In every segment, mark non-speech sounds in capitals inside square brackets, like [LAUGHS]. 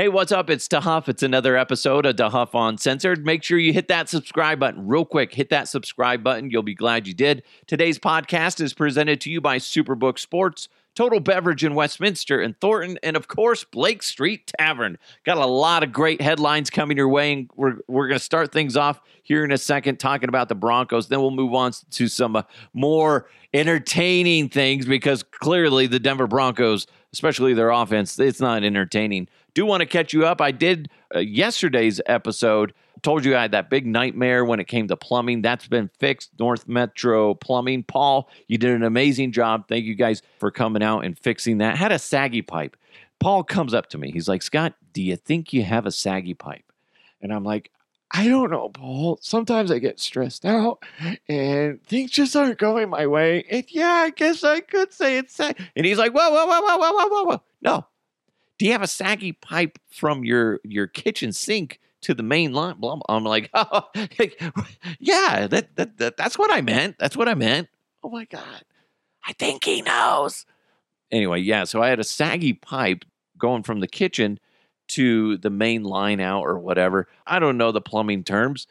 Hey, what's up? It's DeHuff. It's another episode of DeHuff Uncensored. Make sure you hit that subscribe button real quick. Hit that subscribe button. You'll be glad you did. Today's podcast is presented to you by Superbook Sports. Total Beverage in Westminster and Thornton, and of course, Blake Street Tavern. Got a lot of great headlines coming your way, and we're, we're going to start things off here in a second talking about the Broncos. Then we'll move on to some uh, more entertaining things because clearly the Denver Broncos, especially their offense, it's not entertaining. Do want to catch you up. I did uh, yesterday's episode told you I had that big nightmare when it came to plumbing. That's been fixed. North Metro Plumbing. Paul, you did an amazing job. Thank you guys for coming out and fixing that. Had a saggy pipe. Paul comes up to me. He's like, Scott, do you think you have a saggy pipe? And I'm like, I don't know, Paul. Sometimes I get stressed out and things just aren't going my way. And yeah, I guess I could say it's sag. And he's like, whoa, whoa, whoa, whoa, whoa, whoa, whoa, whoa. No. Do you have a saggy pipe from your your kitchen sink to the main line. Blah, blah. I'm like, [LAUGHS] oh, yeah, that, that, that that's what I meant. That's what I meant. Oh my god, I think he knows. Anyway, yeah. So I had a saggy pipe going from the kitchen to the main line out or whatever. I don't know the plumbing terms.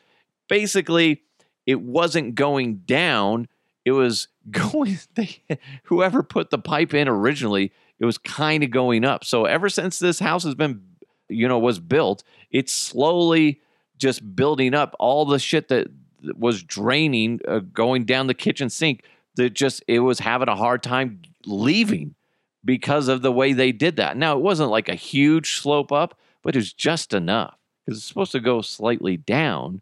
Basically, it wasn't going down. It was [LAUGHS] going. They, whoever put the pipe in originally, it was kind of going up. So ever since this house has been you know was built it's slowly just building up. All the shit that was draining uh, going down the kitchen sink that just it was having a hard time leaving because of the way they did that. Now it wasn't like a huge slope up but it was just enough because it's supposed to go slightly down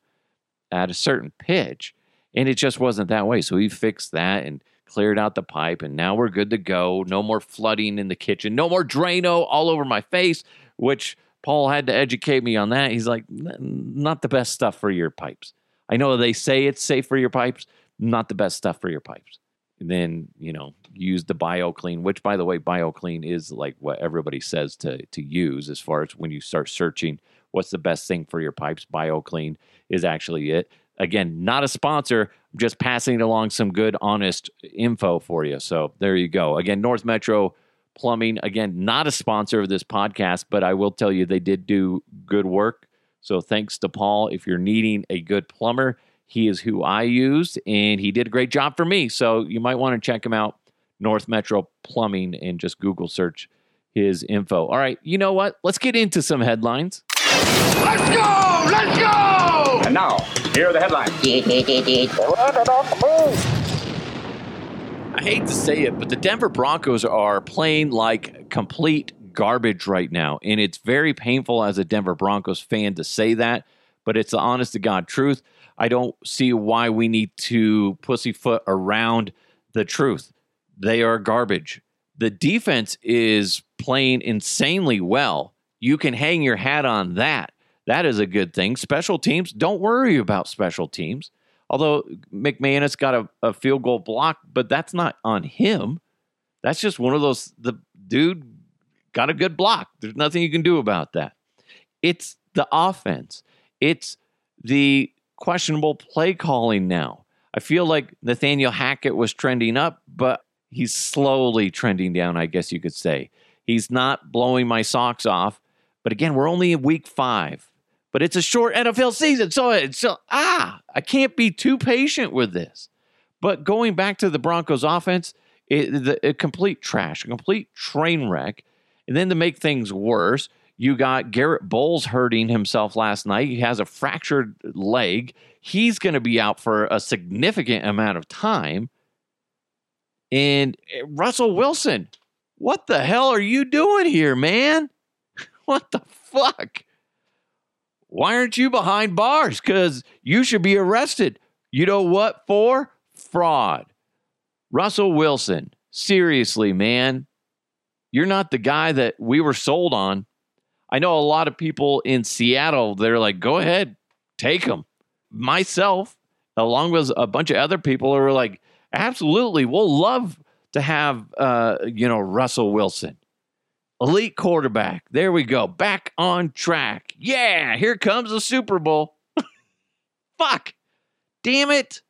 at a certain pitch and it just wasn't that way. So we fixed that and cleared out the pipe and now we're good to go no more flooding in the kitchen no more drano all over my face which Paul had to educate me on that. He's like, not the best stuff for your pipes. I know they say it's safe for your pipes, not the best stuff for your pipes. And then, you know, use the BioClean, which by the way, BioClean is like what everybody says to to use as far as when you start searching what's the best thing for your pipes. BioClean is actually it. Again, not a sponsor, just passing along some good, honest info for you. So there you go. Again, North Metro Plumbing. Again, not a sponsor of this podcast, but I will tell you they did do good work. So thanks to Paul. If you're needing a good plumber, he is who I used, and he did a great job for me. So you might want to check him out, North Metro Plumbing, and just Google search his info. All right, you know what? Let's get into some headlines. Let's go! Let's go! And now, here are the headlines. I hate to say it, but the Denver Broncos are playing like complete garbage right now. And it's very painful as a Denver Broncos fan to say that, but it's the honest to God truth. I don't see why we need to pussyfoot around the truth. They are garbage. The defense is playing insanely well. You can hang your hat on that. That is a good thing. Special teams, don't worry about special teams. Although McManus got a, a field goal block, but that's not on him. That's just one of those, the dude got a good block. There's nothing you can do about that. It's the offense, it's the questionable play calling now. I feel like Nathaniel Hackett was trending up, but he's slowly trending down, I guess you could say. He's not blowing my socks off. But again, we're only in week five but it's a short NFL season. So it's so, ah, I can't be too patient with this. But going back to the Broncos offense, it, the, a complete trash, a complete train wreck. And then to make things worse, you got Garrett Bolles hurting himself last night. He has a fractured leg. He's going to be out for a significant amount of time. And eh, Russell Wilson, what the hell are you doing here, man? [LAUGHS] What the fuck? Why aren't you behind bars? Because you should be arrested. You know what for? Fraud. Russell Wilson, seriously, man, you're not the guy that we were sold on. I know a lot of people in Seattle, they're like, go ahead, take him. Myself, along with a bunch of other people, are like, absolutely, we'll love to have, uh, you know, Russell Wilson elite quarterback. There we go. Back on track. Yeah, here comes the Super Bowl. [LAUGHS] Fuck. Damn it.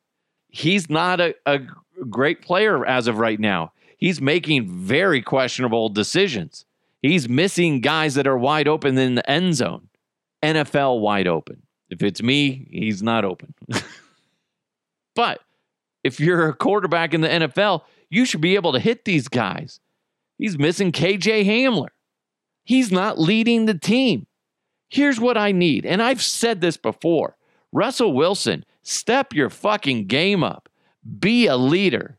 He's not a, a great player as of right now. He's making very questionable decisions. He's missing guys that are wide open in the end zone. NFL wide open. If it's me, he's not open. [LAUGHS] but if you're a quarterback in the NFL, you should be able to hit these guys. He's missing KJ Hamler. He's not leading the team. Here's what I need, and I've said this before Russell Wilson, step your fucking game up. Be a leader.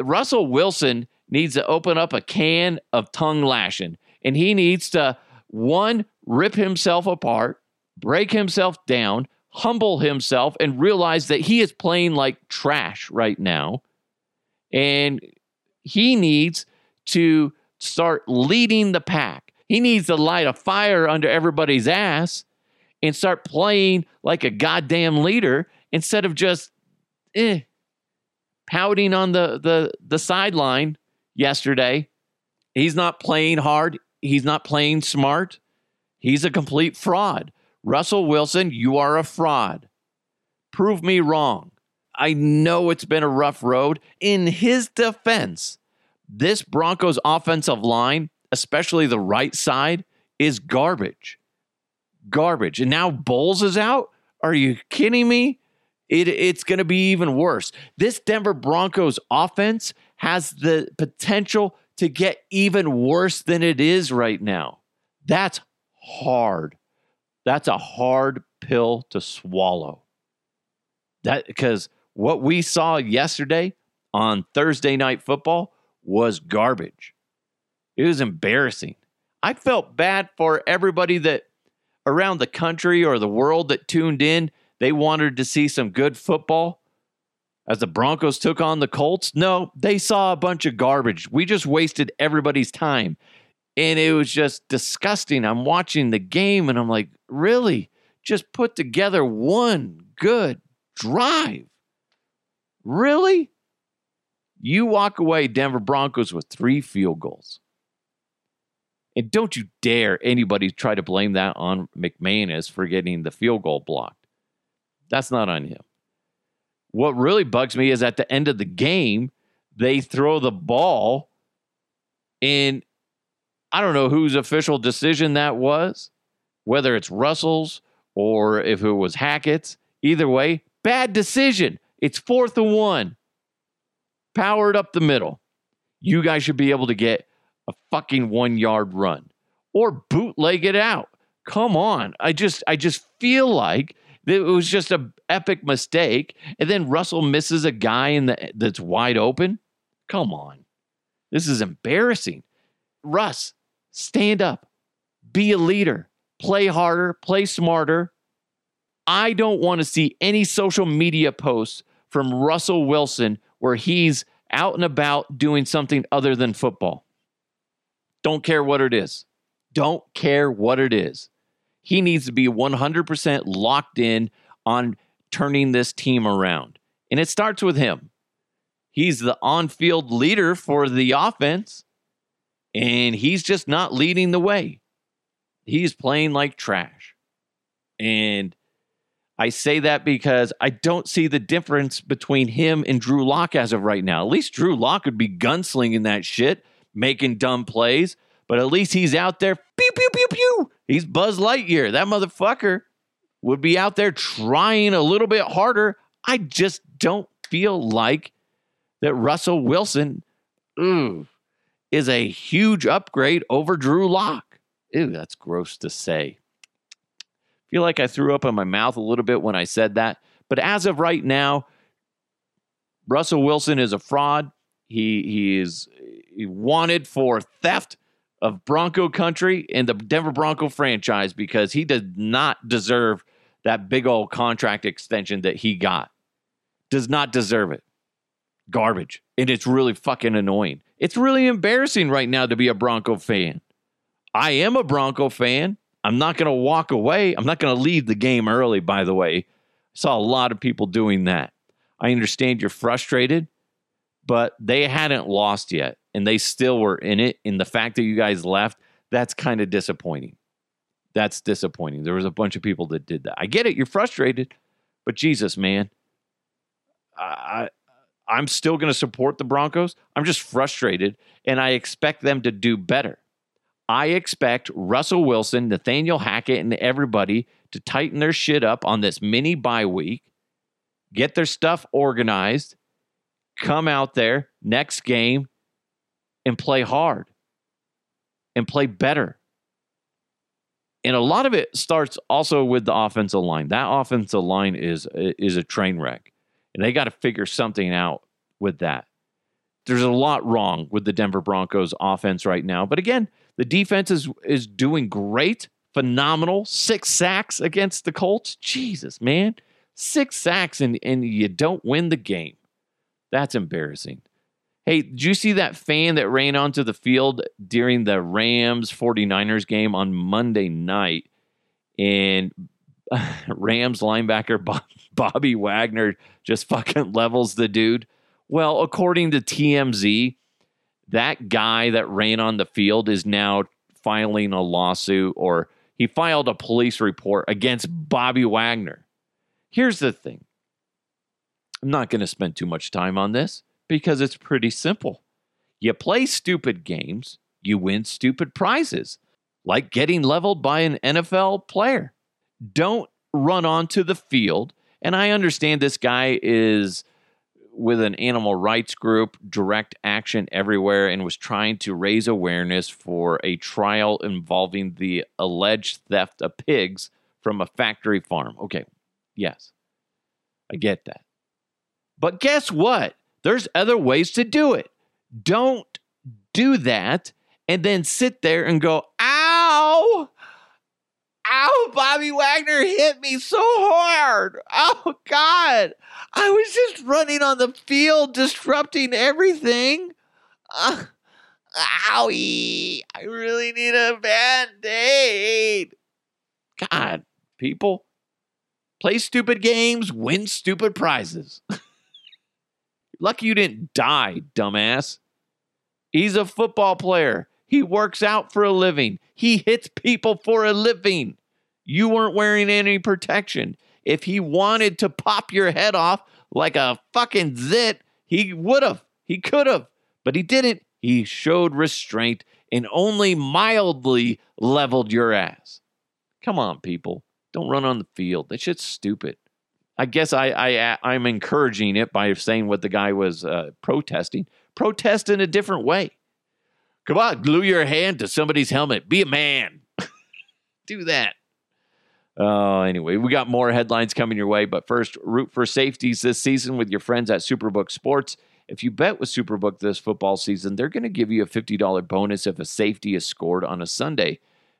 Russell Wilson needs to open up a can of tongue lashing, and he needs to, one, rip himself apart, break himself down, humble himself, and realize that he is playing like trash right now. And he needs to start leading the pack. He needs to light a fire under everybody's ass and start playing like a goddamn leader instead of just eh, pouting on the, the, the sideline yesterday. He's not playing hard. He's not playing smart. He's a complete fraud. Russell Wilson, you are a fraud. Prove me wrong. I know it's been a rough road. In his defense, this Broncos offensive line, especially the right side, is garbage. Garbage. And now Bolles is out? Are you kidding me? It, it's going to be even worse. This Denver Broncos offense has the potential to get even worse than it is right now. That's hard. That's a hard pill to swallow. That because what we saw yesterday on Thursday night football was garbage. It was embarrassing. I felt bad for everybody that around the country or the world that tuned in. They wanted to see some good football as the Broncos took on the Colts. No, they saw a bunch of garbage. We just wasted everybody's time. And it was just disgusting. I'm watching the game and I'm like, really? Just put together one good drive. Really? You walk away, Denver Broncos, with three field goals. And don't you dare anybody try to blame that on McManus for getting the field goal blocked. That's not on him. What really bugs me is at the end of the game, they throw the ball, and I don't know whose official decision that was, whether it's Russell's or if it was Hackett's. Either way, bad decision. It's fourth and one. Powered up the middle. You guys should be able to get a fucking one yard run or bootleg it out. Come on. I just I just feel like it was just a epic mistake. And then Russell misses a guy in the that's wide open. Come on. This is embarrassing. Russ, stand up. Be a leader. Play harder, play smarter. I don't want to see any social media posts from Russell Wilson where he's out and about doing something other than football. Don't care what it is. Don't care what it is. He needs to be 100% locked in on turning this team around. And it starts with him. He's the on field leader for the offense, and he's just not leading the way. He's playing like trash. And I say that because I don't see the difference between him and Drew Lock as of right now. At least Drew Lock would be gunslinging that shit, making dumb plays, but at least he's out there. Pew, pew, pew, pew. He's Buzz Lightyear. That motherfucker would be out there trying a little bit harder. I just don't feel like that Russell Wilson ooh, is a huge upgrade over Drew Lock. Ew, that's gross to say feel like I threw up in my mouth a little bit when I said that. But as of right now, Russell Wilson is a fraud. He he is wanted for theft of Bronco country and the Denver Bronco franchise because he does not deserve that big old contract extension that he got. Does not deserve it. Garbage. And it's really fucking annoying. It's really embarrassing right now to be a Bronco fan. I am a Bronco fan. I'm not going to walk away. I'm not going to leave the game early, by the way. I saw a lot of people doing that. I understand you're frustrated, but they hadn't lost yet and they still were in it. And the fact that you guys left, that's kind of disappointing. That's disappointing. There was a bunch of people that did that. I get it. You're frustrated, but Jesus, man. I, I'm still going to support the Broncos. I'm just frustrated and I expect them to do better. I expect Russell Wilson, Nathaniel Hackett, and everybody to tighten their shit up on this mini bye week, get their stuff organized, come out there next game and play hard and play better. And a lot of it starts also with the offensive line. That offensive line is is a train wreck. And they got to figure something out with that. There's a lot wrong with the Denver Broncos offense right now. But again, the defense is is doing great, phenomenal. Six sacks against the Colts. Jesus, man. Six sacks and, and you don't win the game. That's embarrassing. Hey, did you see that fan that ran onto the field during the Rams 49ers game on Monday night? And [LAUGHS] Rams linebacker Bobby Wagner just fucking levels the dude. Well, according to TMZ, that guy that ran on the field is now filing a lawsuit or he filed a police report against Bobby Wagner. Here's the thing I'm not going to spend too much time on this because it's pretty simple. You play stupid games, you win stupid prizes, like getting leveled by an NFL player. Don't run onto the field. And I understand this guy is with an animal rights group, Direct Action Everywhere, and was trying to raise awareness for a trial involving the alleged theft of pigs from a factory farm. Okay, yes, I get that. But guess what? There's other ways to do it. Don't do that and then sit there and go, ow, ow, Bobby Wagner hit me so hard. Oh, God. I was just running on the field, disrupting everything. Uh, owie. I really need a band aid. God, people, play stupid games, win stupid prizes. [LAUGHS] Lucky you didn't die, dumbass. He's a football player. He works out for a living. He hits people for a living. You weren't wearing any protection. If he wanted to pop your head off like a fucking zit, he would have. He could have. But he didn't. He showed restraint and only mildly leveled your ass. Come on, people. Don't run on the field. That shit's stupid. I guess I, I I'm encouraging it by saying what the guy was uh, protesting. Protest in a different way. Come on, glue your hand to somebody's helmet. Be a man. [LAUGHS] Do that. Uh, anyway, we got more headlines coming your way, but first, root for safeties this season with your friends at Superbook Sports. If you bet with Superbook this football season, they're going to give you a $50 bonus if a safety is scored on a Sunday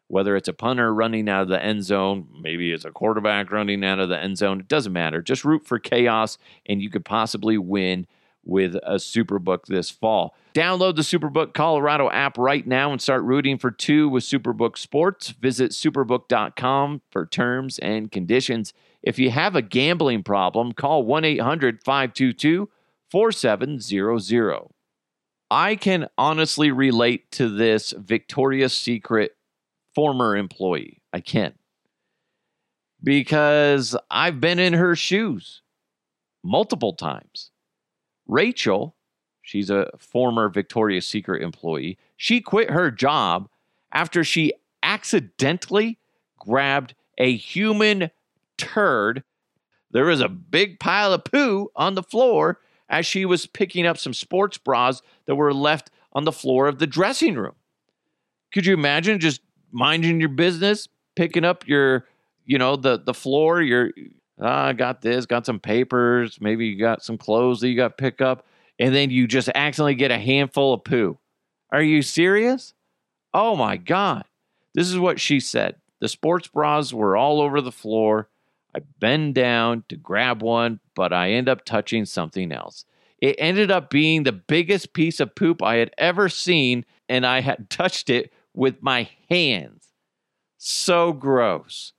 whether it's a punter running out of the end zone, maybe it's a quarterback running out of the end zone, it doesn't matter. Just root for chaos, and you could possibly win with a Superbook this fall. Download the Superbook Colorado app right now and start rooting for two with Superbook Sports. Visit superbook.com for terms and conditions. If you have a gambling problem, call 1 800 522 4700. I can honestly relate to this Victoria's Secret former employee. I can. Because I've been in her shoes multiple times. Rachel, she's a former Victoria's Secret employee, she quit her job after she accidentally grabbed a human turd. There was a big pile of poo on the floor as she was picking up some sports bras that were left on the floor of the dressing room. Could you imagine just minding your business, picking up your, you know, the the floor. You're, ah, I got this, got some papers. Maybe you got some clothes that you got to pick up, and then you just accidentally get a handful of poo. Are you serious? Oh my god! This is what she said. The sports bras were all over the floor. I bend down to grab one, but I end up touching something else. It ended up being the biggest piece of poop I had ever seen, and I had [LAUGHS] touched it with my hands. So gross.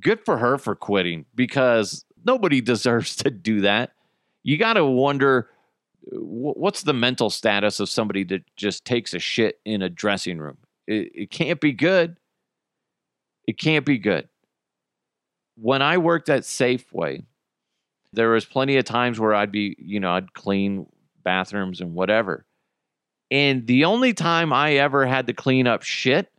Good for her for quitting because nobody [LAUGHS] deserves to do that. You got to wonder uh, what's the mental status of somebody that just takes a shit in a dressing room? It, it can't be good. It can't be good. When I worked at Safeway, there was plenty of times where I'd be, you know, I'd clean bathrooms and whatever. And the only time I ever had to clean up shit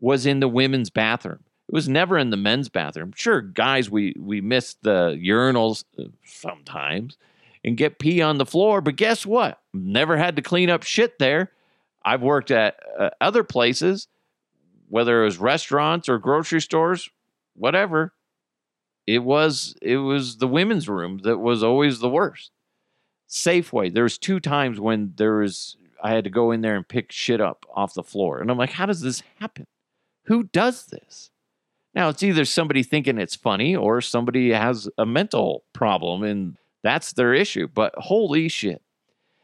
was in the women's bathroom. It was never in the men's bathroom. Sure, guys, we we miss the urinals uh, sometimes and get pee on the floor, but guess what? Never had to clean up shit there. I've worked at uh, other places, whether it was restaurants or grocery stores, whatever. It was it was the women's room that was always the worst. Safeway. There was two times when there was I had to go in there and pick shit up off the floor, and I'm like, how does this happen? Who does this? Now it's either somebody thinking it's funny or somebody has a mental problem and that's their issue. But holy shit.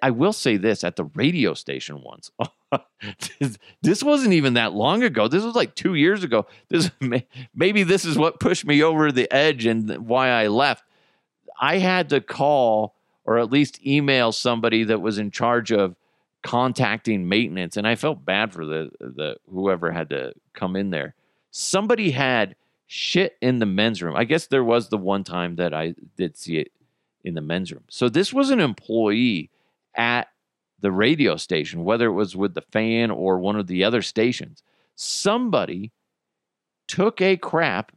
I will say this at the radio station once. [LAUGHS] this wasn't even that long ago. This was like two years ago. This maybe this is what pushed me over the edge and why I left. I had to call or at least email somebody that was in charge of contacting maintenance, and I felt bad for the the whoever had to come in there. Somebody had shit in the men's room. I guess there was the one time that I did see it in the men's room. So this was an employee at the radio station, whether it was with the fan or one of the other stations. Somebody took a crap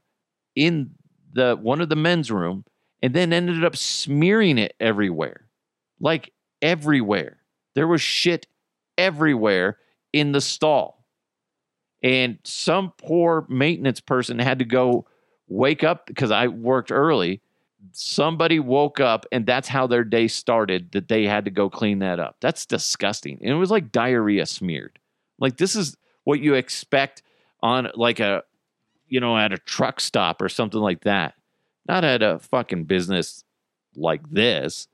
in the one of the men's room and then ended up smearing it everywhere. Like everywhere. There was shit everywhere in the stall. And some poor maintenance person had to go wake up because I worked early somebody woke up and that's how their day started that they had to go clean that up. That's disgusting. And it was like diarrhea smeared. Like this is what you expect on like a you know at a truck stop or something like that. Not at a fucking business like this.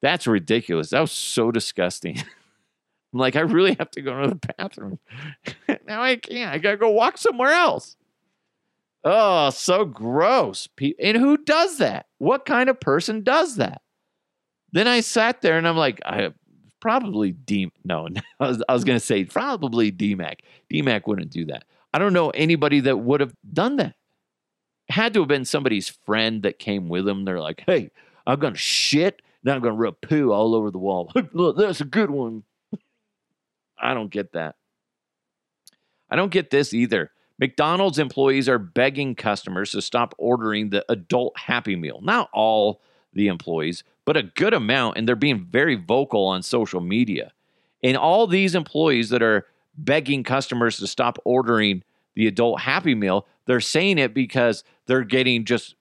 That's ridiculous. That was so disgusting. [LAUGHS] I'm like, I really have to go to the bathroom. [LAUGHS] now I can't. I gotta go walk somewhere else. Oh, so gross. And who does that? What kind of person does that? Then I sat there and I'm like, I probably D. No, [LAUGHS] I was, to say probably DMAC. DMAC wouldn't do that. I don't know anybody that would have done that. It had to have been somebody's friend that came with him. They're like, hey, I'm to shit. Now I'm to rub poo all over the wall. [LAUGHS] Look, that's a good one. [LAUGHS] I don't get that. I don't get this either. McDonald's employees are begging customers to stop ordering the adult Happy Meal. Not all the employees, but a good amount, and they're being very vocal on social media. And all these employees that are begging customers to stop ordering the adult Happy Meal, they're saying it because they're getting just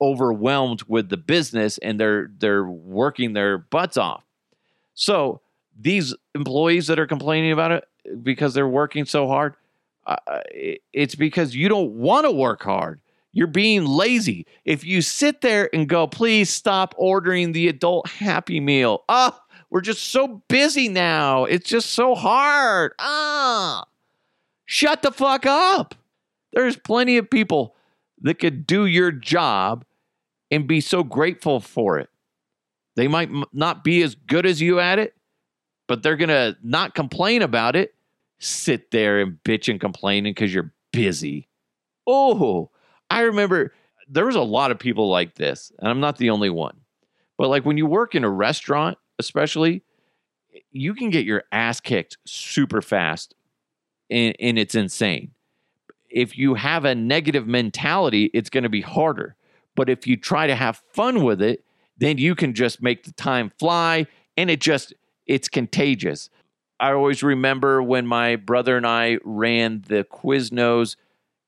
overwhelmed with the business and they're they're working their butts off. So these employees that are complaining about it because they're working so hard, uh, it's because you don't want to work hard. You're being lazy. If you sit there and go, please stop ordering the adult Happy Meal. Oh, we're just so busy now. It's just so hard. Ah, shut the fuck up. There's plenty of people that could do your job and be so grateful for it. They might not be as good as you at it, but they're going to not complain about it sit there and bitch and complaining because you're busy. Oh, I remember there was a lot of people like this, and I'm not the only one. But like when you work in a restaurant, especially, you can get your ass kicked super fast, and, and it's insane. If you have a negative mentality, it's going to be harder. But if you try to have fun with it, then you can just make the time fly, and it just it's contagious. I always remember when my brother and I ran the Quiznos.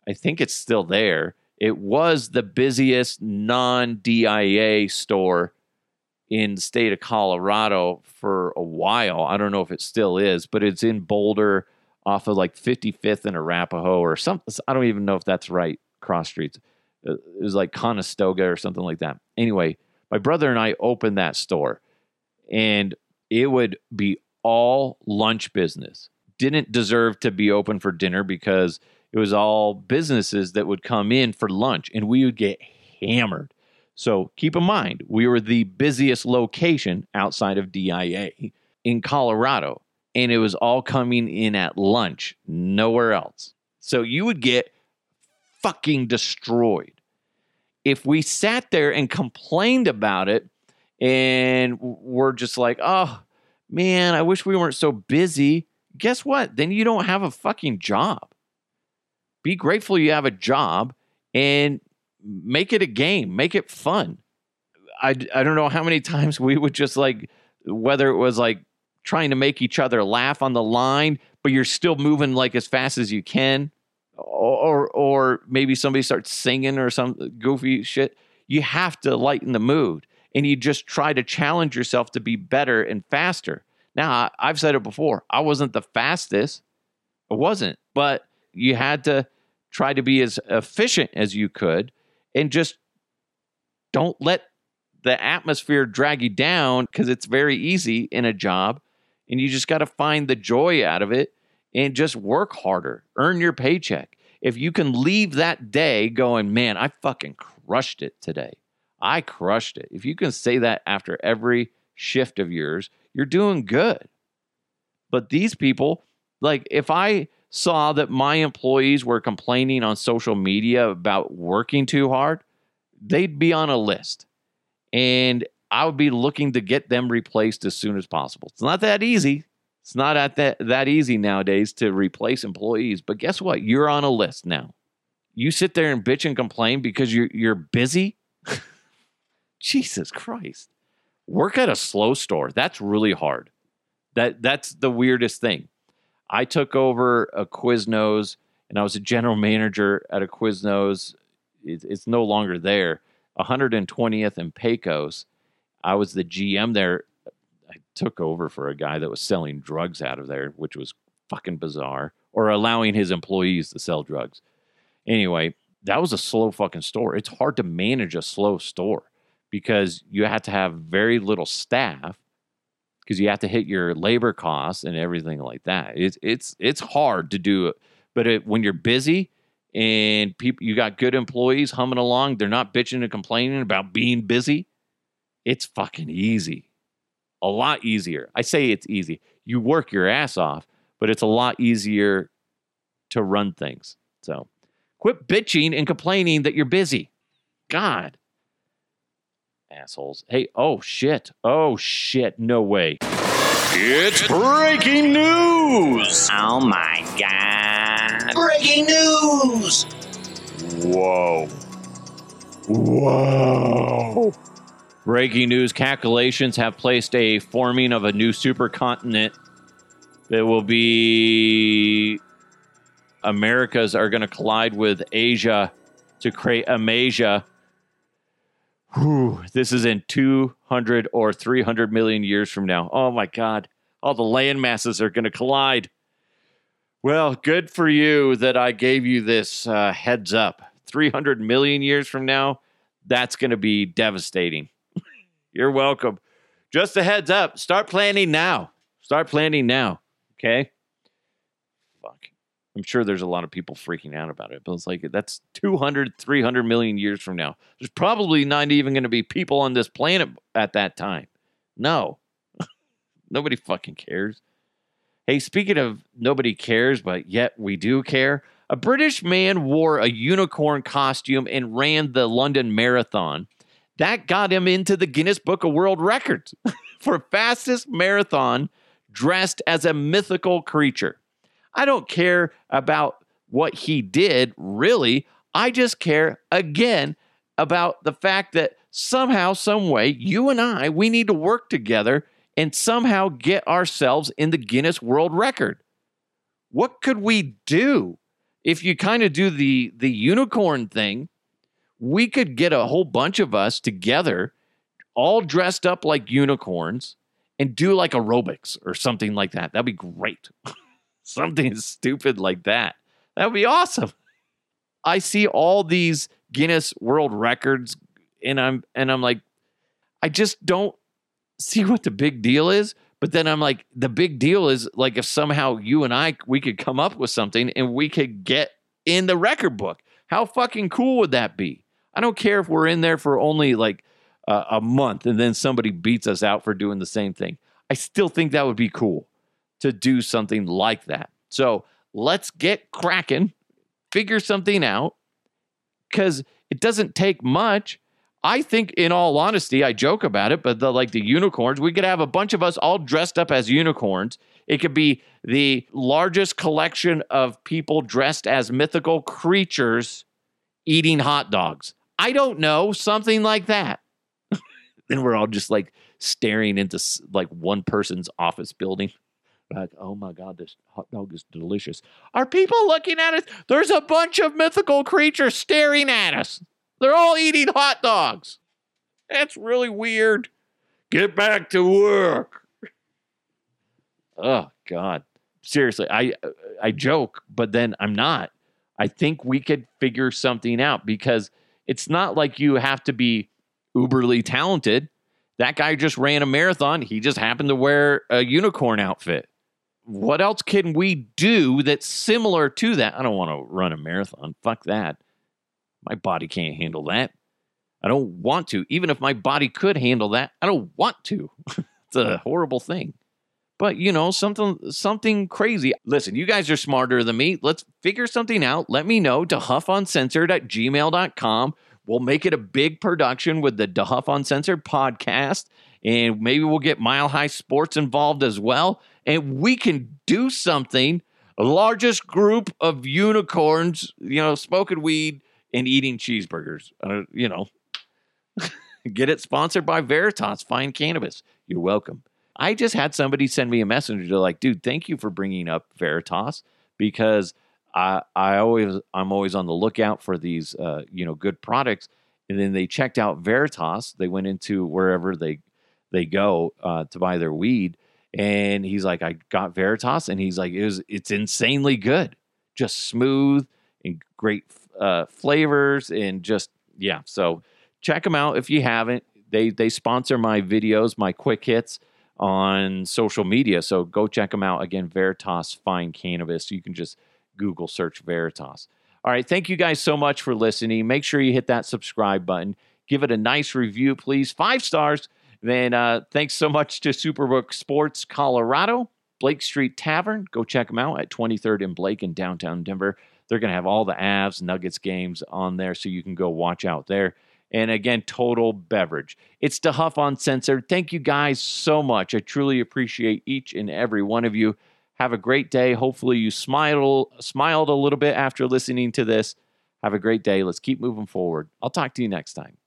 I think it's still there. It was the busiest non DIA store in the state of Colorado for a while. I don't know if it still is, but it's in Boulder off of like 55th and Arapahoe or something. I don't even know if that's right, cross streets. Uh, it was like Conestoga or something like that. Anyway, my brother and I opened that store and it would be all lunch business. Didn't deserve to be open for dinner because it was all businesses that would come in for lunch and we would get hammered. So keep in mind, we were the busiest location outside of DIA in Colorado, and it was all coming in at lunch, nowhere else. So you would get fucking destroyed. If we sat there and complained about it and we're just like, oh, man, I wish we weren't so busy. Guess what? Then you don't have a fucking job. Be grateful you have a job and make it a game, make it fun. I, I don't know how many [LAUGHS] times we would just like, whether it was like trying to make each other laugh on the line, but you're still moving like as fast as you can, or or maybe somebody starts singing or some goofy shit. You have to lighten the mood, and you just try to challenge yourself to be better and faster. Now, I've said it before. I wasn't the fastest. I wasn't, but you had to try to be as efficient as you could and just don't let the atmosphere drag you down because it's very easy in a job and you just got to find the joy out of it and just work harder, earn your paycheck. If you can leave that day going, man, I fucking crushed it today. I crushed it. If you can say that after every shift of yours, you're doing good. But these people, like, if I saw that my employees were complaining on social media about working too hard, they'd be on a list. And I would be looking to get them replaced as soon as possible. It's not that easy. It's not at that, that easy nowadays to replace employees. But guess what? You're on a list now. You sit there and bitch and complain because you're you're busy. [LAUGHS] Jesus Christ. Work at a slow store. That's really hard. That that's the weirdest thing. I took over a Quiznos and I was a general manager at a Quiznos. It, it's no longer there. 120th and Pecos I was the GM there. I took over for a guy that was selling drugs out of there, which was fucking bizarre, or allowing his employees to sell drugs. Anyway, that was a slow fucking store. It's hard to manage a slow store because you have to have very little staff because you have to hit your labor costs and everything like that. It's it's it's hard to do, it, but it, when you're busy and people you got good employees humming along, they're not bitching and complaining about being busy it's fucking easy. A lot easier. I say it's easy. You work your ass off, but it's a lot easier to run things. So quit bitching and complaining that you're busy. God. Assholes. Hey, oh shit. Oh shit. No way. It's breaking news! Oh my God. Breaking news! Whoa. Whoa. Breaking news calculations have placed a forming of a new supercontinent that will be Americas are going to collide with Asia to create Amasia. Whew, this is in 200 or 300 million years from now. Oh my God. All the land masses are going to collide. Well, good for you that I gave you this uh, heads up. 300 million years from now, that's going to be devastating. [LAUGHS] You're welcome. Just a heads up. Start planning now. Start planning now. Okay. I'm sure there's a lot of people freaking out about it, but it's like that's 200, 300 million years from now. There's probably not even going to be people on this planet at that time. No. [LAUGHS] nobody fucking cares. Hey, speaking of nobody cares, but yet we do care, a British man wore a unicorn costume and ran the London Marathon that got him into the Guinness Book of World Records [LAUGHS] for fastest marathon dressed as a mythical creature. I don't care about what he did, really. I just care again about the fact that somehow, some way, you and I, we need to work together and somehow get ourselves in the Guinness World Record. What could we do if you kind of do the the unicorn thing we could get a whole bunch of us together, all dressed up like unicorns, and do like aerobics or something like that. That'd be great. [LAUGHS] something [LAUGHS] stupid like that. That would be awesome. I see all these Guinness World Records, and I'm and I'm like, I just don't see what the big deal is. But then I'm like, the big deal is like if somehow you and I we could come up with something and we could get in the record book. How fucking cool would that be? I don't care if we're in there for only like uh, a month and then somebody beats us out for doing the same thing. I still think that would be cool to do something like that. So let's get cracking, figure something out because it doesn't take much. I think, in all honesty, I joke about it, but the like the unicorns, we could have a bunch of us all dressed up as unicorns. It could be the largest collection of people dressed as mythical creatures eating hot dogs. I don't know, something like that. [LAUGHS] then we're all just like staring into like one person's office building. Like, oh my God, this hot dog is delicious. Are people looking at us? There's a bunch of mythical creatures staring at us. They're all eating hot dogs. That's really weird. Get back to work. Oh God. Seriously, I I joke, but then I'm not. I think we could figure something out because it's not like you have to be uberly talented. That guy just ran a marathon. He just happened to wear a unicorn outfit. What else can we do that's similar to that? I don't want to run a marathon. Fuck that. My body can't handle that. I don't want to. Even if my body could handle that, I don't want to. [LAUGHS] it's a horrible thing. But you know, something something crazy. Listen, you guys are smarter than me. Let's figure something out. Let me know. to DeHuffUncensored at gmail.com. We'll make it a big production with the DeHuff Uncensored podcast. And maybe we'll get Mile High Sports involved as well. And we can do something. Largest group of unicorns, you know, smoking weed and eating cheeseburgers. Uh, you know, [LAUGHS] get it sponsored by Veritas Fine Cannabis. You're welcome. I just had somebody send me a message. They're like, dude, thank you for bringing up Veritas because I I always I'm always on the lookout for these uh, you know good products. And then they checked out Veritas. They went into wherever they they go uh, to buy their weed, and he's like, I got Veritas, and he's like, it was it's insanely good, just smooth and great uh, flavors and just yeah. So check them out if you haven't. They they sponsor my videos, my quick hits on social media. So go check them out. Again, Veritas Fine Cannabis. You can just Google search Veritas. All right. Thank you guys so much for listening. Make sure you hit that subscribe button. Give it a nice review, please. Five stars. Then uh, thanks so much to Superbook Sports Colorado, Blake Street Tavern. Go check them out at 23rd and Blake in downtown Denver. They're going to have all the Avs Nuggets games on there, so you can go watch out there. And again, total beverage. It's DeHuff Uncensored. Thank you guys so much. I truly appreciate each and every one of you. Have a great day. Hopefully, you smiled smiled a little bit after listening to this. Have a great day. Let's keep moving forward. I'll talk to you next time.